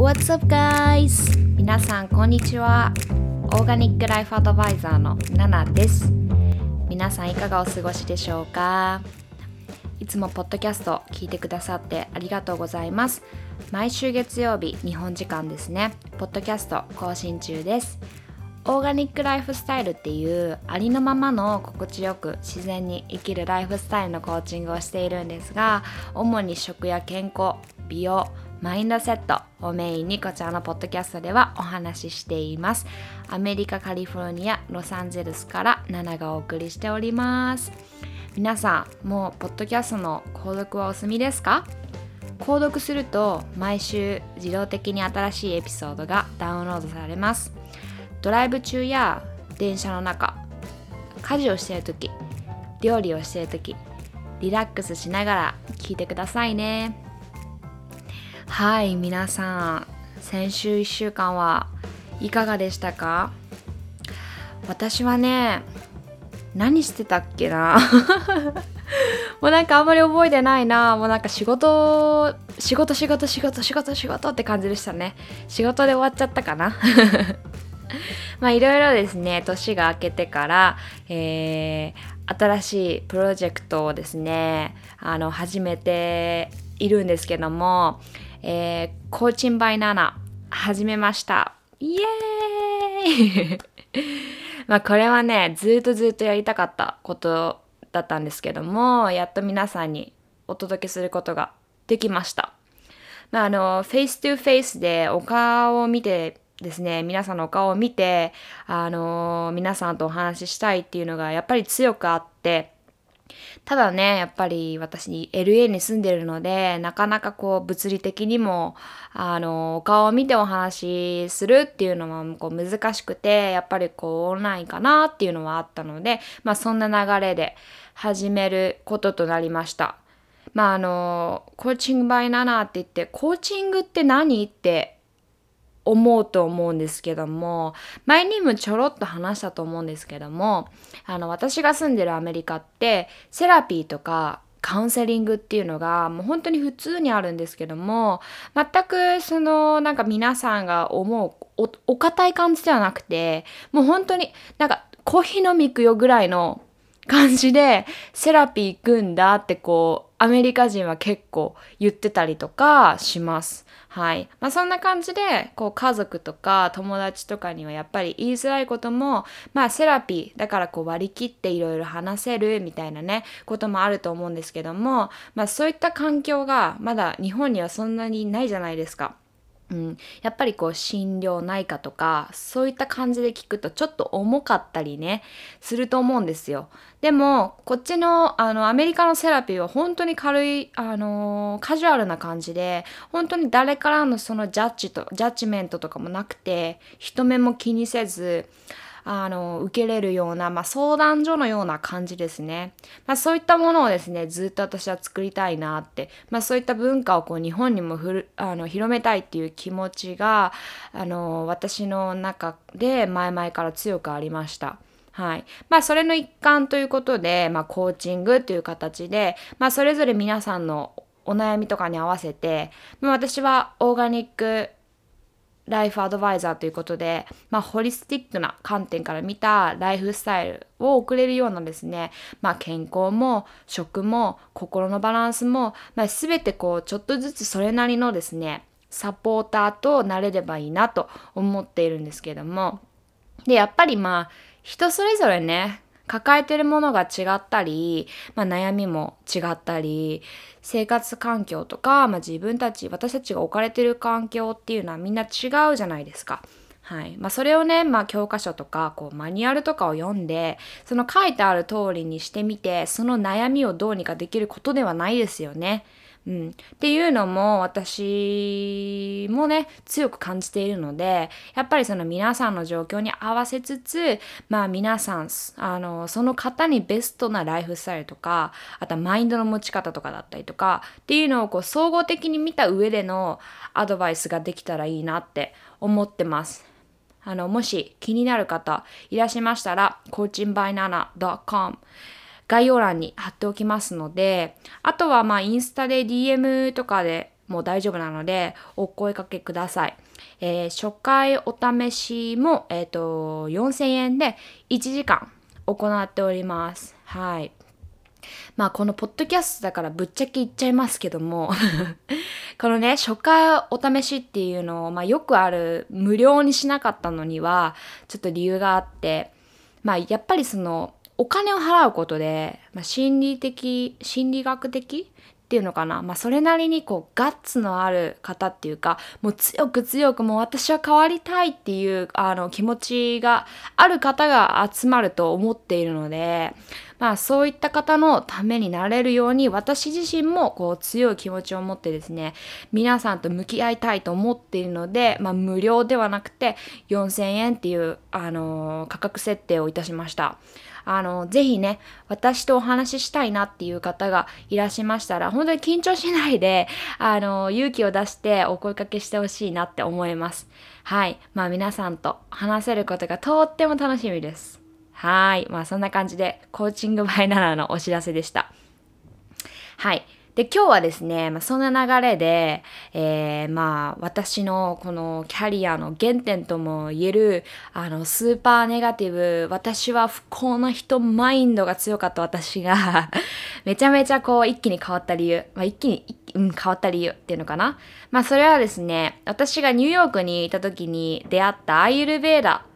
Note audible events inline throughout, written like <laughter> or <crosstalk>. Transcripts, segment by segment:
What's up guys? 皆さんこんにちは。オーガニックライフアドバイザーのナナです。皆さんいかがお過ごしでしょうか？いつもポッドキャスト聞いてくださってありがとうございます。毎週月曜日、日本時間ですね、ポッドキャスト更新中です。オーガニックライフスタイルっていうありのままの心地よく自然に生きるライフスタイルのコーチングをしているんですが主に食や健康美容マインドセット。をメインにこちらのポッドキャストではお話ししています。アメリカカリフォルニアロサンゼルスからナナがお送りしております。皆さんもうポッドキャストの購読はお済みですか？購読すると毎週自動的に新しいエピソードがダウンロードされます。ドライブ中や電車の中家事をしている時料理をしている時リラックスしながら聞いてくださいね。はい皆さん先週1週間はいかがでしたか？私はね何してたっけな？<laughs> もうなんかあんまり覚えてないな。もうなんか仕事仕事仕事仕事仕事仕事って感じでしたね。仕事で終わっちゃったかな？<laughs> まあいろいろですね年が明けてから、えー、新しいプロジェクトをですねあの始めているんですけども、えー、コーチンバイナナ始めましたイエーイ <laughs> まあこれはねずっとずっとやりたかったことだったんですけどもやっと皆さんにお届けすることができました。まあ、あのフェイス2フェイスでお顔を見てですね皆さんのお顔を見てあの皆さんとお話ししたいっていうのがやっぱり強くあってただねやっぱり私 LA に住んでるのでなかなかこう物理的にもあのお顔を見てお話しするっていうのはこう難しくてやっぱりこうオンラインかなっていうのはあったのでまあそんな流れで始めることとなりました。まああのコーチングバイナナって言ってコーチングって何って思うと思うんですけども前にもちょろっと話したと思うんですけどもあの私が住んでるアメリカってセラピーとかカウンセリングっていうのがもう本当に普通にあるんですけども全くそのなんか皆さんが思うお堅い感じではなくてもう本当になんかコーヒー飲み行くよぐらいの感じでセラピー行くんだってこうアメリカ人は結構言ってたりとかします。はい。まあそんな感じで、こう家族とか友達とかにはやっぱり言いづらいことも、まあセラピーだからこう割り切っていろいろ話せるみたいなね、こともあると思うんですけども、まあそういった環境がまだ日本にはそんなにないじゃないですか。うん、やっぱりこう心療内科とかそういった感じで聞くとちょっと重かったりねすると思うんですよ。でもこっちのあのアメリカのセラピーは本当に軽い、あのー、カジュアルな感じで本当に誰からのそのジャッジとジャッジメントとかもなくて人目も気にせずあの受けれるような、まあ、相談所のような感じですね、まあ、そういったものをですねずっと私は作りたいなって、まあ、そういった文化をこう日本にもふるあの広めたいっていう気持ちがあの私の中で前々から強くありました。はい。まあ、それの一環ということで、まあ、コーチングという形で、まあ、それぞれ皆さんのお悩みとかに合わせて、まあ、私はオーガニックライフアドバイザーということで、まあ、ホリスティックな観点から見たライフスタイルを送れるようなですね、まあ、健康も食も心のバランスも、まあ、全てこうちょっとずつそれなりのですねサポーターとなれればいいなと思っているんですけども。でやっぱりまあ人それぞれね抱えてるものが違ったり、まあ、悩みも違ったり生活環境とか、まあ、自分たち私たちが置かれてる環境っていうのはみんな違うじゃないですか。はいまあ、それをね、まあ、教科書とかこうマニュアルとかを読んでその書いてある通りにしてみてその悩みをどうにかできることではないですよね。うん、っていうのも私もね強く感じているのでやっぱりその皆さんの状況に合わせつつまあ皆さんあのその方にベストなライフスタイルとかあとはマインドの持ち方とかだったりとかっていうのをこう総合的に見た上でのアドバイスができたらいいなって思ってます。あのもし気になる方いらっしゃいましたら coachingby7.com 概要欄に貼っておきますので、あとはまあインスタで DM とかでも大丈夫なので、お声かけください。えー、初回お試しも、えっ、ー、と、4000円で1時間行っております。はい。まあこのポッドキャストだからぶっちゃけ言っちゃいますけども <laughs> このね、初回お試しっていうのを、まあよくある無料にしなかったのには、ちょっと理由があって、まあやっぱりそのお金を払うことで、まあ、心理的、心理学的っていうのかな。まあ、それなりにこう、ガッツのある方っていうか、もう強く強くもう私は変わりたいっていう、あの、気持ちがある方が集まると思っているので、まあ、そういった方のためになれるように、私自身もこう、強い気持ちを持ってですね、皆さんと向き合いたいと思っているので、まあ、無料ではなくて、4000円っていう、あの、価格設定をいたしました。あの、ぜひね、私とお話ししたいなっていう方がいらしましたら、本当に緊張しないで、あの、勇気を出してお声かけしてほしいなって思います。はい。まあ皆さんと話せることがとっても楽しみです。はい。まあそんな感じで、コーチングバイナナのお知らせでした。はい。で、今日はですね、まあ、そんな流れで、えー、まあ、私のこのキャリアの原点とも言える、あの、スーパーネガティブ、私は不幸な人マインドが強かった私が <laughs> めちゃめちゃこう、一気に変わった理由、まあ、一気に、うん、変わった理由っていうのかな。まあ、それはですね、私がニューヨークにいた時に出会ったアイルベーダ、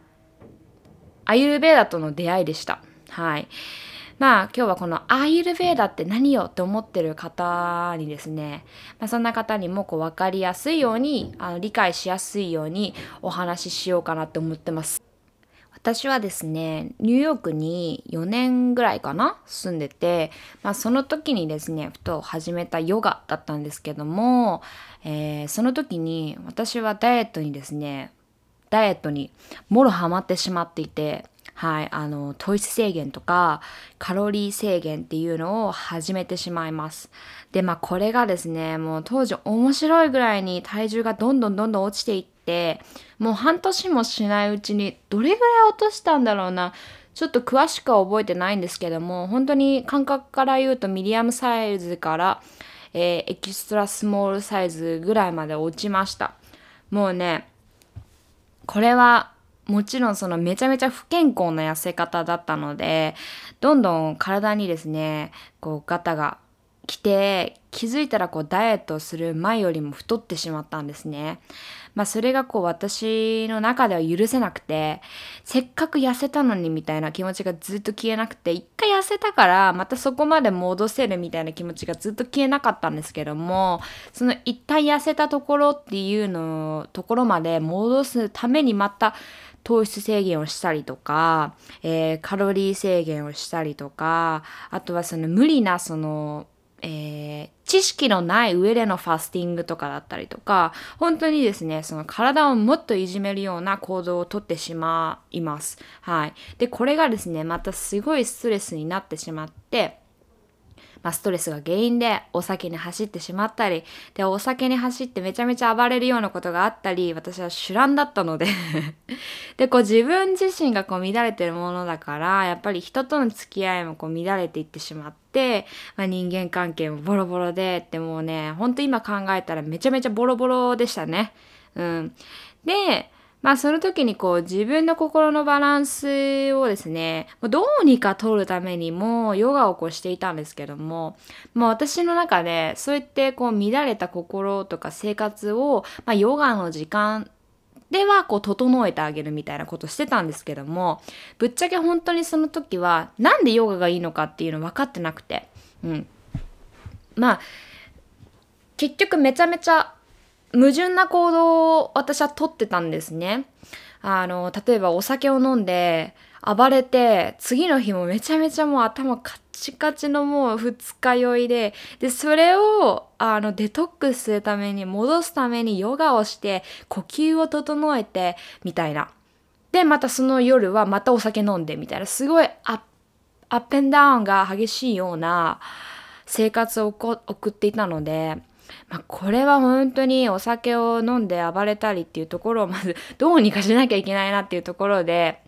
アイルベーダとの出会いでした。はい。まあ今日はこのアイルベーダって何よって思ってる方にですね、まあ、そんな方にもこう分かりやすいようにあの理解しやすいようにお話ししようかなって思ってます。私はですね、ニューヨークに4年ぐらいかな住んでて、まあその時にですね、ふと始めたヨガだったんですけども、えー、その時に私はダイエットにですね、ダイエットにもろハマってしまっていて、はい、あの、糖質制限とか、カロリー制限っていうのを始めてしまいます。で、まあこれがですね、もう当時面白いぐらいに体重がどんどんどんどん落ちていって、もう半年もしないうちにどれぐらい落としたんだろうな。ちょっと詳しくは覚えてないんですけども、本当に感覚から言うとミディアムサイズから、えー、エキストラスモールサイズぐらいまで落ちました。もうね、これはもちろんそのめちゃめちゃ不健康な痩せ方だったので、どんどん体にですね、こうガタが来て、気づいたらこうダイエットする前よりも太ってしまったんですね。まあそれがこう私の中では許せなくて、せっかく痩せたのにみたいな気持ちがずっと消えなくて、一回痩せたからまたそこまで戻せるみたいな気持ちがずっと消えなかったんですけども、その一旦痩せたところっていうの、ところまで戻すためにまた糖質制限をしたりとか、えー、カロリー制限をしたりとか、あとはその無理なその、えー、知識のない上でのファスティングとかだったりとか、本当にですね、その体をもっといじめるような行動をとってしまいます。はい。で、これがですね、またすごいストレスになってしまって、まあ、ストレスが原因でお酒に走ってしまったり、で、お酒に走ってめちゃめちゃ暴れるようなことがあったり、私は主乱だったので <laughs> で、こう自分自身がこう乱れてるものだから、やっぱり人との付き合いもこう乱れていってしまって、まあ、人間関係もボロボロでってもうね、ほんと今考えたらめちゃめちゃボロボロでしたね。うん。で、まあその時にこう自分の心のバランスをですね、どうにか取るためにもヨガをこうしていたんですけども、まあ私の中でそうやってこう乱れた心とか生活を、まあヨガの時間ではこう整えてあげるみたいなことしてたんですけども、ぶっちゃけ本当にその時はなんでヨガがいいのかっていうの分かってなくて、うん。まあ、結局めちゃめちゃ矛盾な行動を私はとってたんですね。あの、例えばお酒を飲んで暴れて、次の日もめちゃめちゃもう頭カッチカチのもう二日酔いで、で、それをあのデトックスするために戻すためにヨガをして呼吸を整えてみたいな。で、またその夜はまたお酒飲んでみたいな、すごいアップンダウンが激しいような生活を送っていたので、まあ、これは本当にお酒を飲んで暴れたりっていうところをまずどうにかしなきゃいけないなっていうところで、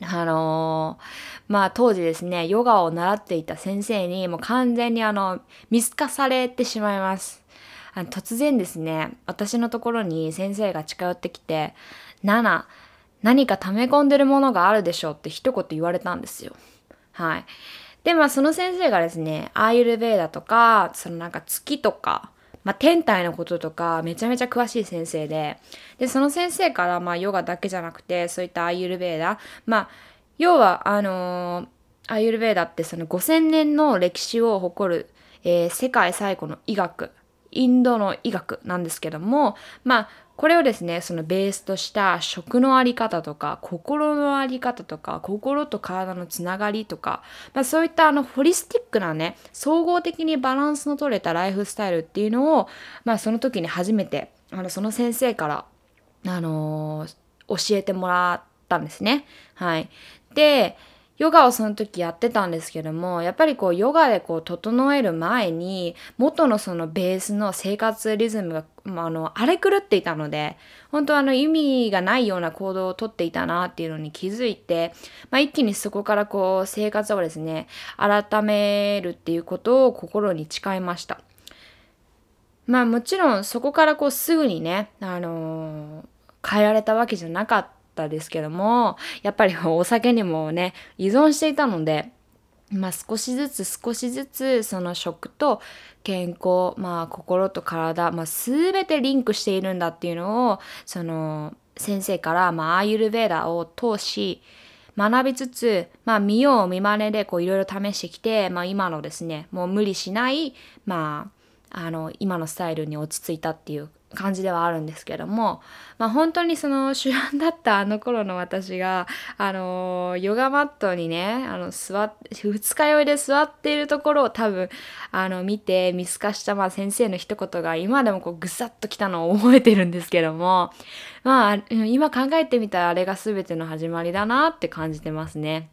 あのー、まあ当時ですね、ヨガを習っていた先生にもう完全にあの、見透かされてしまいます。あの突然ですね私のところに先生が近寄ってきて「ナナ何か溜め込んでるものがあるでしょう」って一言言われたんですよ。はい。でまあその先生がですねアーユルベーダとかそのなんか月とかまあ、天体のこととかめちゃめちゃ詳しい先生で。でその先生からまあヨガだけじゃなくてそういったアイユルベーダ。まあ要はあのー、アイユルベーダってその5000年の歴史を誇る、えー、世界最古の医学。インドの医学なんですけどもまあこれをですねそのベースとした食のあり方とか心のあり方とか心と体のつながりとか、まあ、そういったあのホリスティックなね総合的にバランスの取れたライフスタイルっていうのを、まあ、その時に初めてあのその先生から、あのー、教えてもらったんですね。はい、でヨガをその時やってたんですけどもやっぱりこうヨガでこう整える前に元のそのベースの生活リズムが、まあ、あの荒れ狂っていたので本当あの意味がないような行動をとっていたなっていうのに気づいて、まあ、一気にそこからこう生活をですね改めるっていうことを心に誓いました。まあもちろんそこからこうすぐにね、あのー、変えられたわけじゃなかったったですけどもやっぱり <laughs> お酒にもね依存していたのでまあ少しずつ少しずつその食と健康まあ心と体、まあ、全てリンクしているんだっていうのをその先生からまあアーユルベーダを通し学びつつ、まあ、見よう見まねでこういろいろ試してきて、まあ、今のですねもう無理しない、まあ、あの今のスタイルに落ち着いたっていう感じではあるんですけども、まあ、本当にその主眼だったあの頃の私が、あのヨガマットにねあの座っ二日酔いで座っているところを多分あの見て見透かしたまあ先生の一言が今でもこうぐさっときたのを覚えてるんですけどもまあ今考えてみたらあれが全ての始まりだなって感じてますね。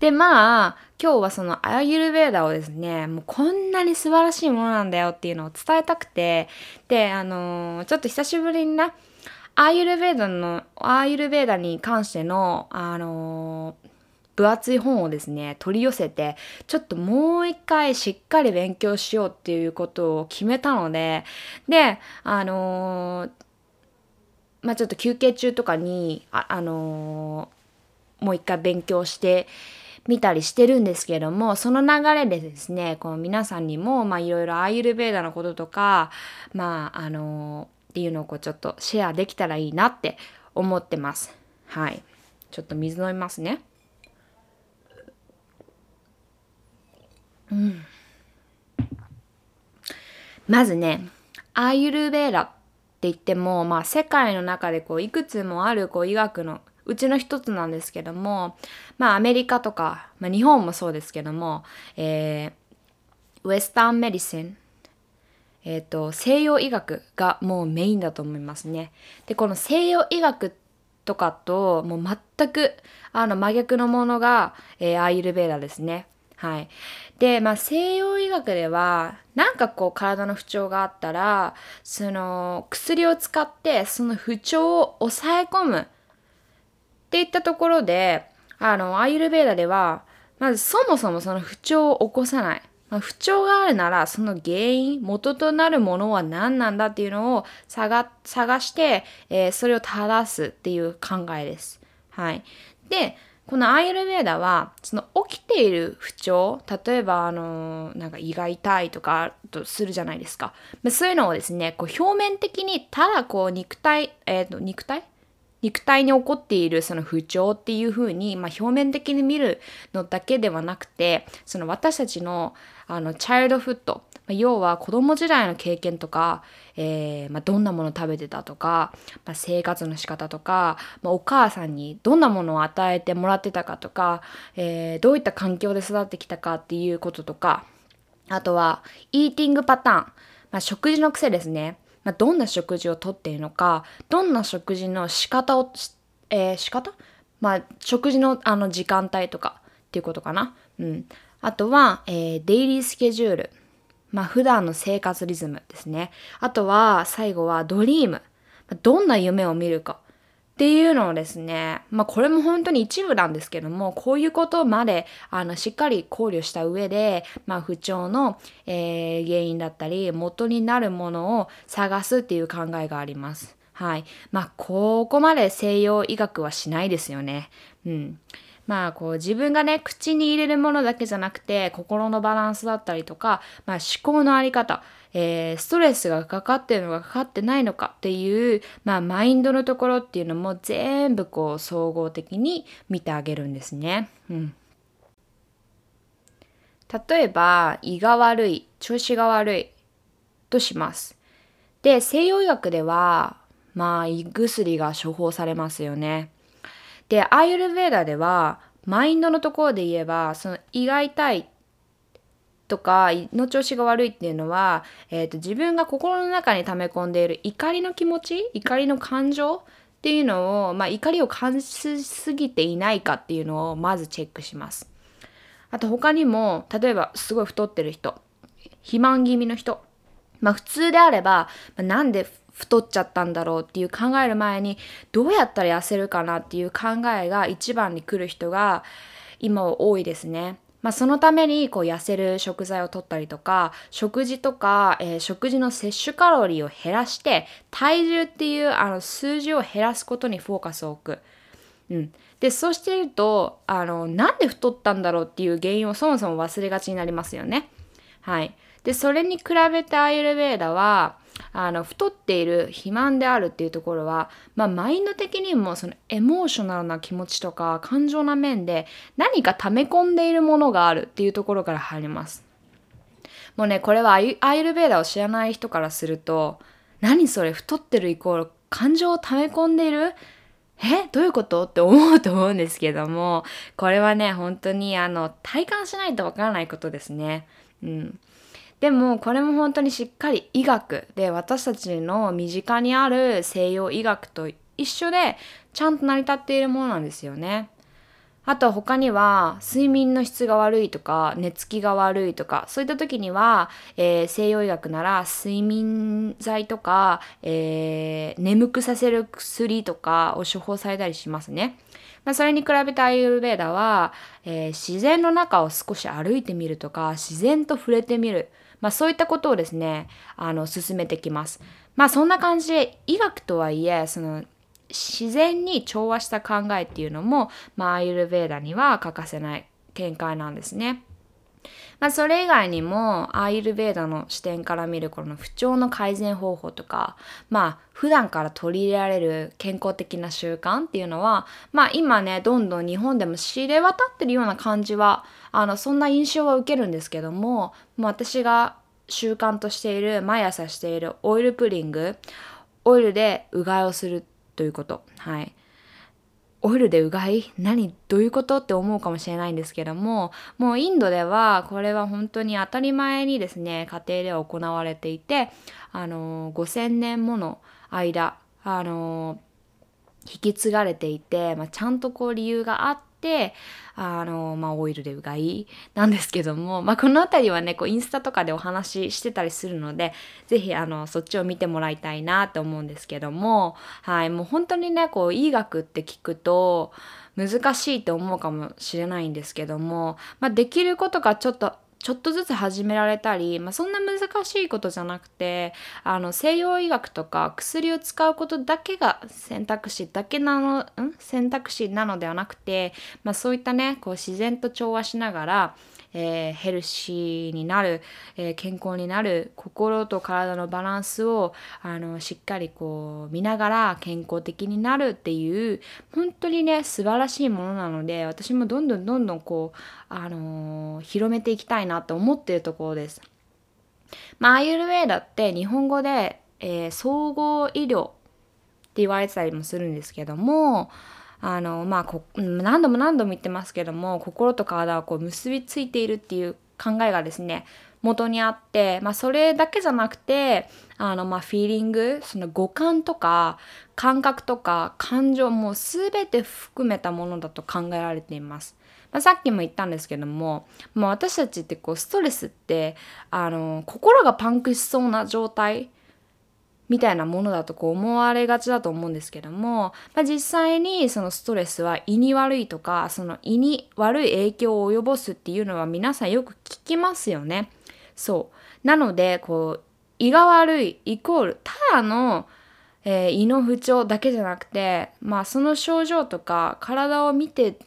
でまあ今日はそのアーユルベーダをですねもうこんなに素晴らしいものなんだよっていうのを伝えたくてであのー、ちょっと久しぶりになアーユルベーダのアーユルベーダに関してのあのー、分厚い本をですね取り寄せてちょっともう一回しっかり勉強しようっていうことを決めたのでであのー、まあちょっと休憩中とかにあ、あのーもう一回勉強してみたりしてるんですけどもその流れでですねこの皆さんにもいろいろアーユルベーダのこととかまああのっていうのをこうちょっとシェアできたらいいなって思ってます。はい。ちょっと水飲みますね。うん。まずねアーユルベーダって言っても、まあ、世界の中でこういくつもあるこう医学のうちの一つなんですけども、まあアメリカとか、まあ日本もそうですけども、えー、ウエスタンメディシン、えっ、ー、と、西洋医学がもうメインだと思いますね。で、この西洋医学とかともう全くあの真逆のものが、えー、アーユルベーダですね。はい。で、まあ西洋医学ではなんかこう体の不調があったらその薬を使ってその不調を抑え込むっていったところで、あの、アイルベーダでは、まずそもそもその不調を起こさない。まあ、不調があるなら、その原因、元となるものは何なんだっていうのを探探して、えー、それを正すっていう考えです。はい。で、このアイルベーダは、その起きている不調、例えば、あの、なんか胃が痛いとかとするじゃないですか。そういうのをですね、こう表面的にただこう肉体、えっ、ー、と、肉体肉体に起こっているその不調っていうふうに、まあ、表面的に見るのだけではなくてその私たちのあのチャイルドフット要は子供時代の経験とか、えーまあ、どんなもの食べてたとか、まあ、生活の仕方とか、まあ、お母さんにどんなものを与えてもらってたかとか、えー、どういった環境で育ってきたかっていうこととかあとはイーティングパターン、まあ、食事の癖ですね。まあ、どんな食事をとっているのかどんな食事の仕方を、えー、仕方？まあ食事のあの時間帯とかっていうことかな。うん、あとは、えー、デイリースケジュール。まあ普段の生活リズムですね。あとは最後はドリーム。どんな夢を見るか。っていうのをですね、まあこれも本当に一部なんですけども、こういうことまであのしっかり考慮した上で、まあ不調の、えー、原因だったり、元になるものを探すっていう考えがあります。はい。まあここまで西洋医学はしないですよね。うん。まあこう自分がね口に入れるものだけじゃなくて心のバランスだったりとか、まあ、思考のあり方、えー、ストレスがかかってるのかかかってないのかっていう、まあ、マインドのところっていうのも全部こう総合的に見てあげるんですね。うん、例えば胃が悪い調子が悪いとします。で西洋医学ではまあ胃薬が処方されますよね。でアイルベーダではマインドのところで言えばその胃が痛いとか胃の調子が悪いっていうのは、えーと、自分が心の中に溜め込んでいる怒りの気持ち怒りの感情っていうのを、まあ、怒りを感じすぎていないかっていうのをまずチェックします。あと他にも例えばすごい太ってる人肥満気味の人まあ普通であれば、まあ、なんで太っちゃったんだろうっていう考える前にどうやったら痩せるかなっていう考えが一番に来る人が今多いですね。まあ、そのためにこう痩せる食材を取ったりとか食事とか、えー、食事の摂取カロリーを減らして体重っていうあの数字を減らすことにフォーカスを置く。うん、でそうしているとあのなんで太ったんだろうっていう原因をそもそも忘れがちになりますよね。はい、でそれに比べてアイルベーダはあの太っている肥満であるっていうところは、まあ、マインド的にもそのエモーショナルな気持ちとか感情な面で何か溜め込んでいるものがあるっていうところから入ります。もうねこれはアイルベーダを知らない人からすると何それ太ってるイコール感情を溜め込んでいる？え？どういうこと？って思うと思うんですけどもこれはね本当にあの体感しないとわからないことですね。うん、でもこれも本当にしっかり医学で私たちの身近にある西洋医学と一緒でちゃんと成り立っているものなんですよね。あと他には睡眠の質が悪いとか寝つきが悪いとかそういった時には、えー、西洋医学なら睡眠剤とか、えー、眠くさせる薬とかを処方されたりしますね。まあ、それに比べてアイユルベーダは、えー、自然の中を少し歩いてみるとか自然と触れてみるまあ、そういったことをですねあの進めてきます。まあそんな感じで医学とはいえその自然に調和した考えっていうのも、まあ、アイルベーダには欠かせない見解なんですね。まあ、それ以外にもアイルベーダの視点から見るこの不調の改善方法とかまあ普段から取り入れられる健康的な習慣っていうのはまあ今ねどんどん日本でも知れ渡ってるような感じはあのそんな印象は受けるんですけどももう私が習慣としている毎朝しているオイルプリングオイルでうがいをするということ。はい。オイルでうがい？何？どういうこと？って思うかもしれないんですけどももうインドではこれは本当に当たり前にですね家庭では行われていてあの5,000年もの間あの引き継がれていて、まあ、ちゃんとこう理由があってあの、まあ、オイルでうがいなんですけども、まあ、この辺りはねこうインスタとかでお話ししてたりするので是非あのそっちを見てもらいたいなと思うんですけども、はい、もう本当にねこう医学って聞くと難しいって思うかもしれないんですけども、まあ、できることがちょっとちょっとずつ始められたり、まあ、そんな難しいことじゃなくてあの西洋医学とか薬を使うことだけが選択肢だけなのん？選択肢なのではなくて、まあ、そういったねこう自然と調和しながらえー、ヘルシーになる、えー、健康になる心と体のバランスをあのしっかりこう見ながら健康的になるっていう本当にね素晴らしいものなので私もどんどんどんどんこう、あのー、広めていきたいなと思っているところです。まあ、アイユルウェーダって日本語で、えー、総合医療って言われてたりもするんですけどもあのまあこ何度も何度も言ってますけども心と体はこう結びついているっていう考えがですね元にあって、まあ、それだけじゃなくてあのまあフィーリングその五感とか感覚とか感情も全て含めたものだと考えられています。まあ、さっきも言ったんですけどももう私たちってこうストレスってあの心がパンクしそうな状態みたいなものだとこう思われがちだと思うんですけども、まあ、実際にそのストレスは胃に悪いとかその胃に悪い影響を及ぼすっていうのは皆さんよく聞きますよね。そうなのでこう胃が悪いイコールただの、えー、胃の不調だけじゃなくてまあその症状とか体を見て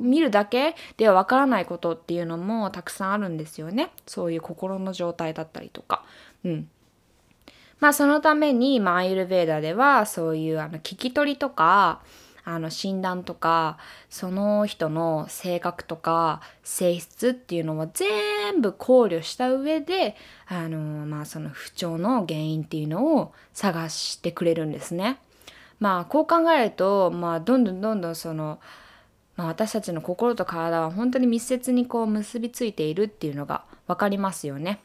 見るだけではわからないことっていうのもたくさんあるんですよねそういう心の状態だったりとか。うんまあそのために、まあ、アイルベーダではそういうあの聞き取りとかあの診断とかその人の性格とか性質っていうのを全部考慮した上であの、まあ、その不調の原因っていうのを探してくれるんですね。まあこう考えると、まあ、どんどんどんどんそのまあ、私たちの心と体は本当に密接にこう結びついているっていうのが分かりますよね。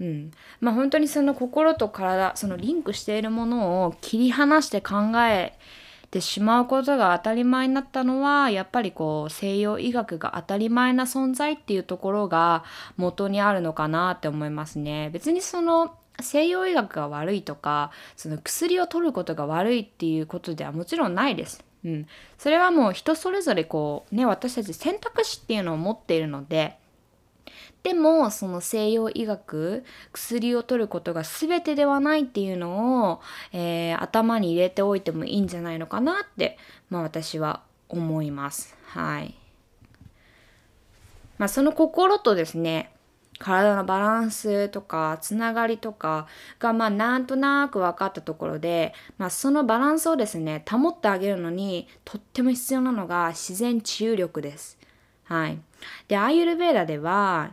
うんまあ、本当にその心と体そのリンクしているものを切り離して考えてしまうことが当たり前になったのはやっぱりこう西洋医学が当たり前な存在っていうところが元にあるのかなって思いますね。別にその西洋医学が悪いとかその薬を取ることが悪いっていうことではもちろんないです。うん、それはもう人それぞれこうね私たち選択肢っていうのを持っているのででもその西洋医学薬を取ることが全てではないっていうのを、えー、頭に入れておいてもいいんじゃないのかなって、まあ、私は思います。はい。まあ、その心とですね体のバランスとかつながりとかがまあなんとなく分かったところで、まあ、そのバランスをですね保ってあげるのにとっても必要なのが自然治癒力です。はい、でアーユルベーダでは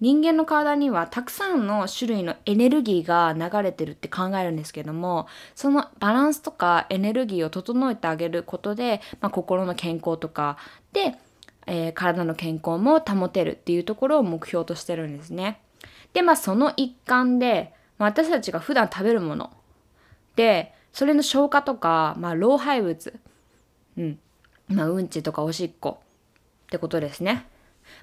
人間の体にはたくさんの種類のエネルギーが流れてるって考えるんですけどもそのバランスとかエネルギーを整えてあげることで、まあ、心の健康とかでえー、体の健康も保てるっていうところを目標としてるんですね。でまあその一環で、まあ、私たちが普段食べるものでそれの消化とか、まあ、老廃物、うんまあ、うんちとかおしっこってことですね。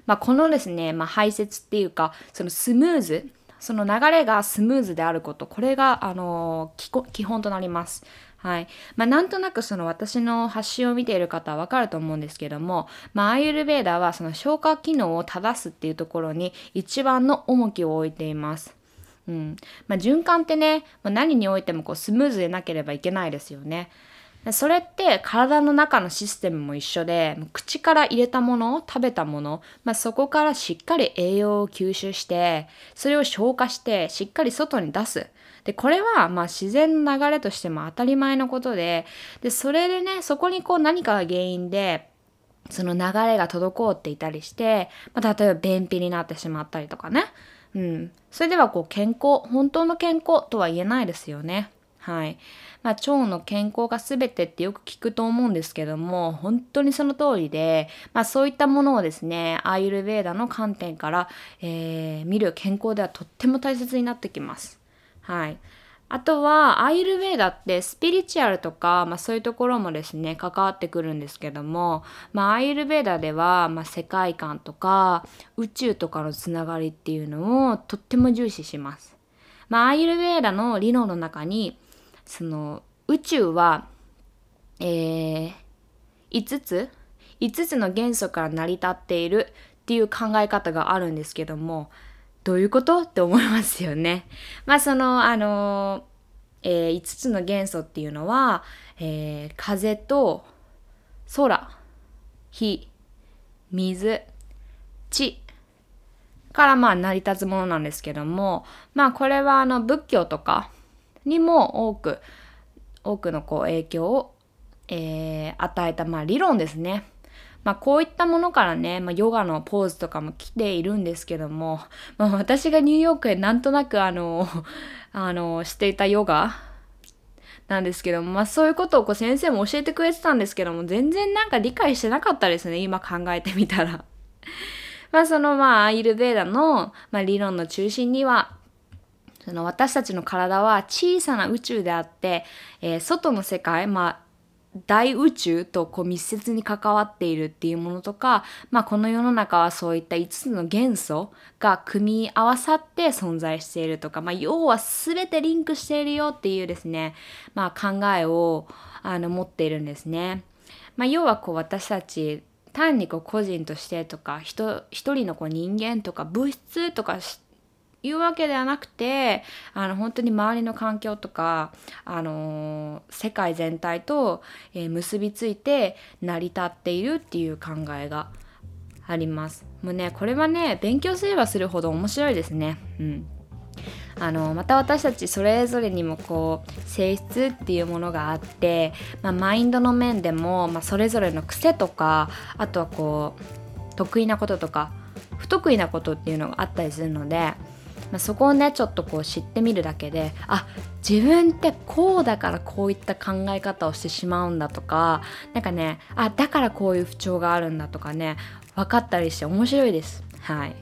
まあ、このですね、まあ、排泄っていうかそのスムーズその流れがスムーズであることこれが、あのー、基本となります。はい。まあ、なんとなくその私の発信を見ている方はわかると思うんですけども、まあ、アーユルベーダはその消化機能を正すっていうところに一番の重きを置いています。うん。まあ、循環ってね、まあ、何においてもこうスムーズでなければいけないですよね。それって体の中のシステムも一緒で口から入れたもの食べたもの、まあ、そこからしっかり栄養を吸収してそれを消化してしっかり外に出す。でこれはま自然の流れとしても当たり前のことででそれでねそこにこう何かが原因でその流れが滞っていたりして、まあ、例えば便秘になってしまったりとかね、うん、それではこう健康本当の健康とは言えないですよね。はいまあ、腸の健康が全てってよく聞くと思うんですけども本当にその通りで、まあ、そういったものをですねアーユルベーダの観点から、えー、見る健康ではとっても大切になってきます。はい。あとは、アイルベーダってスピリチュアルとか、まあそういうところもですね、関わってくるんですけども、まあアイルベーダでは、まあ世界観とか、宇宙とかのつながりっていうのをとっても重視します。まあアイルベーダの理論の中に、その宇宙は、えー、5つ ?5 つの元素から成り立っているっていう考え方があるんですけども、どういうこと？って思いますよね。まあそのあの、えー、5つの元素っていうのは、えー、風と空火水地からまあ成り立つものなんですけどもまあこれはあの仏教とかにも多く多くのこう影響を、えー、与えたまあ理論ですね。まあ、こういったものからね、まあ、ヨガのポーズとかも来ているんですけども、まあ、私がニューヨークへなんとなくあの、<laughs> あの、していたヨガなんですけども、まあそういうことをこう先生も教えてくれてたんですけども、全然なんか理解してなかったですね、今考えてみたら。<laughs> まあそのまあアイルベーダの、まあ、理論の中心には、その私たちの体は小さな宇宙であって、えー、外の世界、まあ大宇宙とこう密接に関わっているっていうものとか、まあ、この世の中はそういった5つの元素が組み合わさって存在しているとか、まあ、要は全てリンクしているよっていうですね、まあ、考えをあの持っているんですね。まあ、要はこう私たち単にこう個人としてとか一人のこう人間とか物質とかいうわけではなくてあの本当に周りの環境とか、あのー、世界全体と、えー、結びついて成り立っているっていう考えがあります。もうねこれはね勉強すればするほど面白いですね。うんあのまた私たちそれぞれにもこう性質っていうものがあって、まあ、マインドの面でも、まあ、それぞれの癖とかあとはこう得意なこととか不得意なことっていうのがあったりするのでまあ、そこをねちょっとこう知ってみるだけであ自分ってこうだからこういった考え方をしてしまうんだとか何かねあだからこういう不調があるんだとかね分かったりして面白いです。はい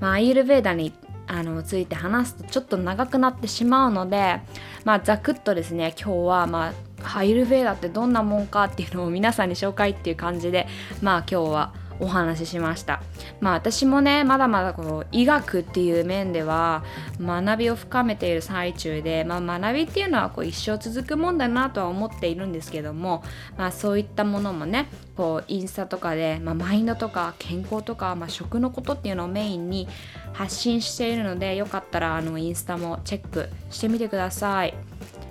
まあ、アイルベーダにあのついて話すとちょっと長くなってしまうので、まあ、ざくっとですね今日は、まあ、アイルベーダってどんなもんかっていうのを皆さんに紹介っていう感じでまあ今日はお話ししました。まあ私もねまだまだこう医学っていう面では学びを深めている最中で、まあ、学びっていうのはこう一生続くもんだなとは思っているんですけども、まあ、そういったものもねこうインスタとかで、まあ、マインドとか健康とか、まあ、食のことっていうのをメインに発信しているのでよかったらあのインスタもチェックしてみてください。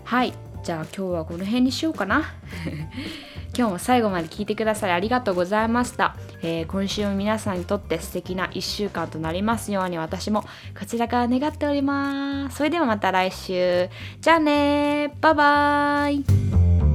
はい。じゃあ今日はこの辺にしようかな。<laughs> 今日も最後まで聞いてくださりありがとうございました、えー、今週も皆さんにとって素敵な1週間となりますように私もこちらから願っております。それではまた来週。じゃあねバイバーイ。